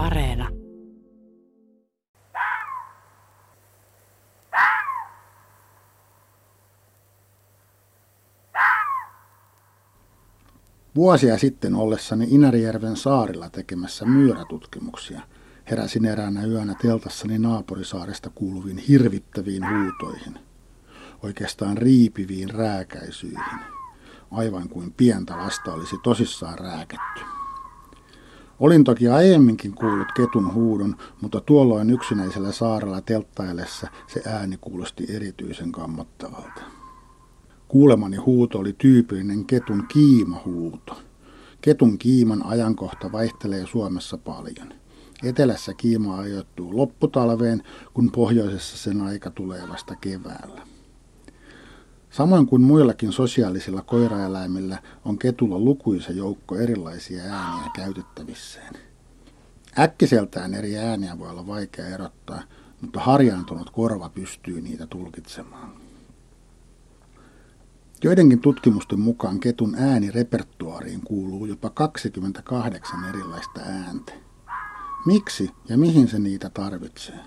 Areena. Vuosia sitten ollessani Inärijärven saarilla tekemässä myyrätutkimuksia heräsin eräänä yönä teltassani naapurisaaresta kuuluviin hirvittäviin huutoihin, oikeastaan riipiviin rääkäisyihin, aivan kuin pientä lasta olisi tosissaan rääketty. Olin toki aiemminkin kuullut ketun huudon, mutta tuolloin yksinäisellä saarella telttaillessa se ääni kuulosti erityisen kammottavalta. Kuulemani huuto oli tyypillinen ketun kiimahuuto. Ketun kiiman ajankohta vaihtelee Suomessa paljon. Etelässä kiima ajoittuu lopputalveen, kun pohjoisessa sen aika tulee vasta keväällä. Samoin kuin muillakin sosiaalisilla koiraeläimillä on ketulla lukuisa joukko erilaisia ääniä käytettävissään. Äkkiseltään eri ääniä voi olla vaikea erottaa, mutta harjaantunut korva pystyy niitä tulkitsemaan. Joidenkin tutkimusten mukaan ketun äänirepertuaariin kuuluu jopa 28 erilaista ääntä. Miksi ja mihin se niitä tarvitsee?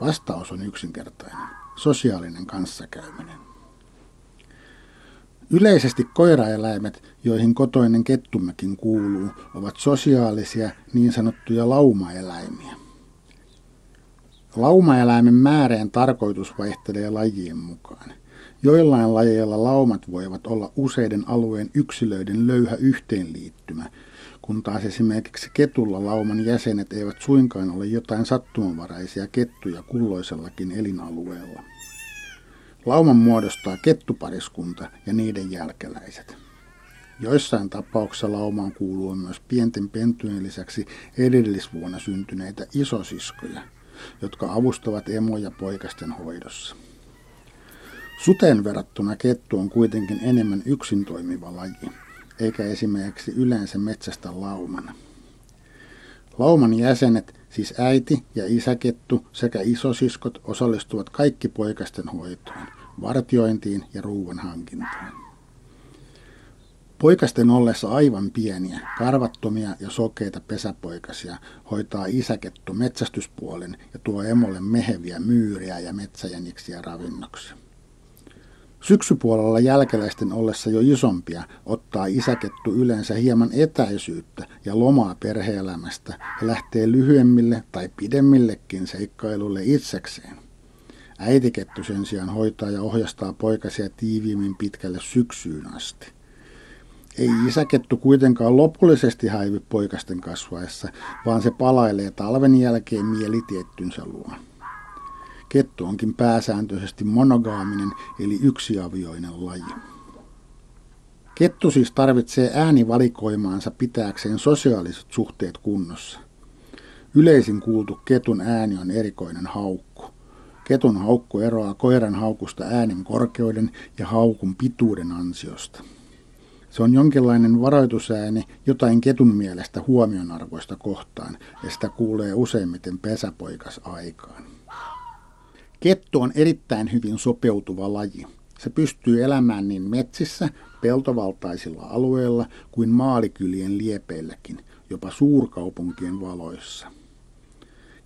Vastaus on yksinkertainen. Sosiaalinen kanssakäyminen. Yleisesti koiraeläimet, joihin kotoinen kettummekin kuuluu, ovat sosiaalisia niin sanottuja laumaeläimiä. Laumaeläimen määreen tarkoitus vaihtelee lajien mukaan. Joillain lajeilla laumat voivat olla useiden alueen yksilöiden löyhä yhteenliittymä, kun taas esimerkiksi ketulla lauman jäsenet eivät suinkaan ole jotain sattumanvaraisia kettuja kulloisellakin elinalueella. Lauman muodostaa kettupariskunta ja niiden jälkeläiset. Joissain tapauksissa laumaan kuuluu myös pienten pentujen lisäksi edellisvuonna syntyneitä isosiskoja, jotka avustavat emoja poikasten hoidossa. Suteen verrattuna kettu on kuitenkin enemmän yksin toimiva laji, eikä esimerkiksi yleensä metsästä laumana. Lauman jäsenet, siis äiti ja isäkettu sekä isosiskot osallistuvat kaikki poikasten hoitoon, vartiointiin ja ruuan hankintaan. Poikasten ollessa aivan pieniä, karvattomia ja sokeita pesäpoikasia hoitaa isäkettu metsästyspuolen ja tuo emolle meheviä myyriä ja metsäjäniksiä ravinnoksi. Syksypuolella jälkeläisten ollessa jo isompia ottaa isäkettu yleensä hieman etäisyyttä ja lomaa perheelämästä ja lähtee lyhyemmille tai pidemmillekin seikkailulle itsekseen. Äitikettu sen sijaan hoitaa ja ohjastaa poikasia tiiviimmin pitkälle syksyyn asti. Ei isäkettu kuitenkaan lopullisesti häivy poikasten kasvaessa, vaan se palailee talven jälkeen mielitiettynsä luo. Kettu onkin pääsääntöisesti monogaaminen eli yksiavioinen laji. Kettu siis tarvitsee äänivalikoimaansa pitääkseen sosiaaliset suhteet kunnossa. Yleisin kuultu ketun ääni on erikoinen haukku. Ketun haukku eroaa koiran haukusta äänen korkeuden ja haukun pituuden ansiosta. Se on jonkinlainen varoitusääni jotain ketun mielestä huomionarvoista kohtaan, ja sitä kuulee useimmiten pesäpoikas aikaan. Kettu on erittäin hyvin sopeutuva laji. Se pystyy elämään niin metsissä, peltovaltaisilla alueilla kuin maalikylien liepeilläkin, jopa suurkaupunkien valoissa.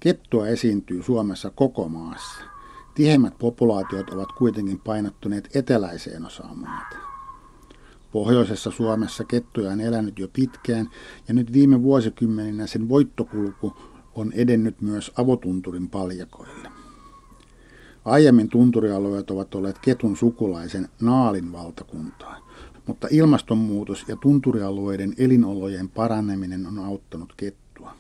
Kettua esiintyy Suomessa koko maassa. Tiheimmät populaatiot ovat kuitenkin painottuneet eteläiseen osaan maata. Pohjoisessa Suomessa kettuja on elänyt jo pitkään ja nyt viime vuosikymmeninä sen voittokulku on edennyt myös avotunturin paljakoille. Aiemmin tunturialueet ovat olleet ketun sukulaisen naalin valtakuntaa, mutta ilmastonmuutos ja tunturialueiden elinolojen paraneminen on auttanut kettua.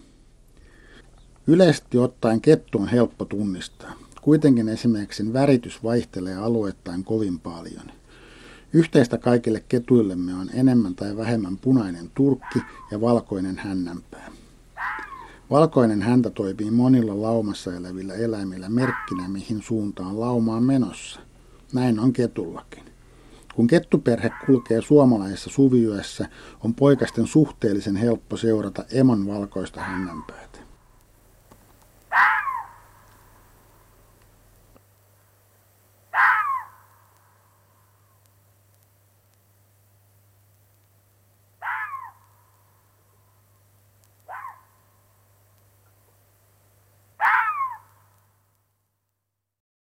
Yleisesti ottaen kettu on helppo tunnistaa. Kuitenkin esimerkiksi väritys vaihtelee alueittain kovin paljon. Yhteistä kaikille ketuillemme on enemmän tai vähemmän punainen turkki ja valkoinen hännänpää. Valkoinen häntä toimii monilla laumassa elävillä eläimillä merkkinä, mihin suuntaan lauma on menossa. Näin on ketullakin. Kun kettuperhe kulkee suomalaisessa suviyössä, on poikasten suhteellisen helppo seurata emon valkoista hännänpäätä.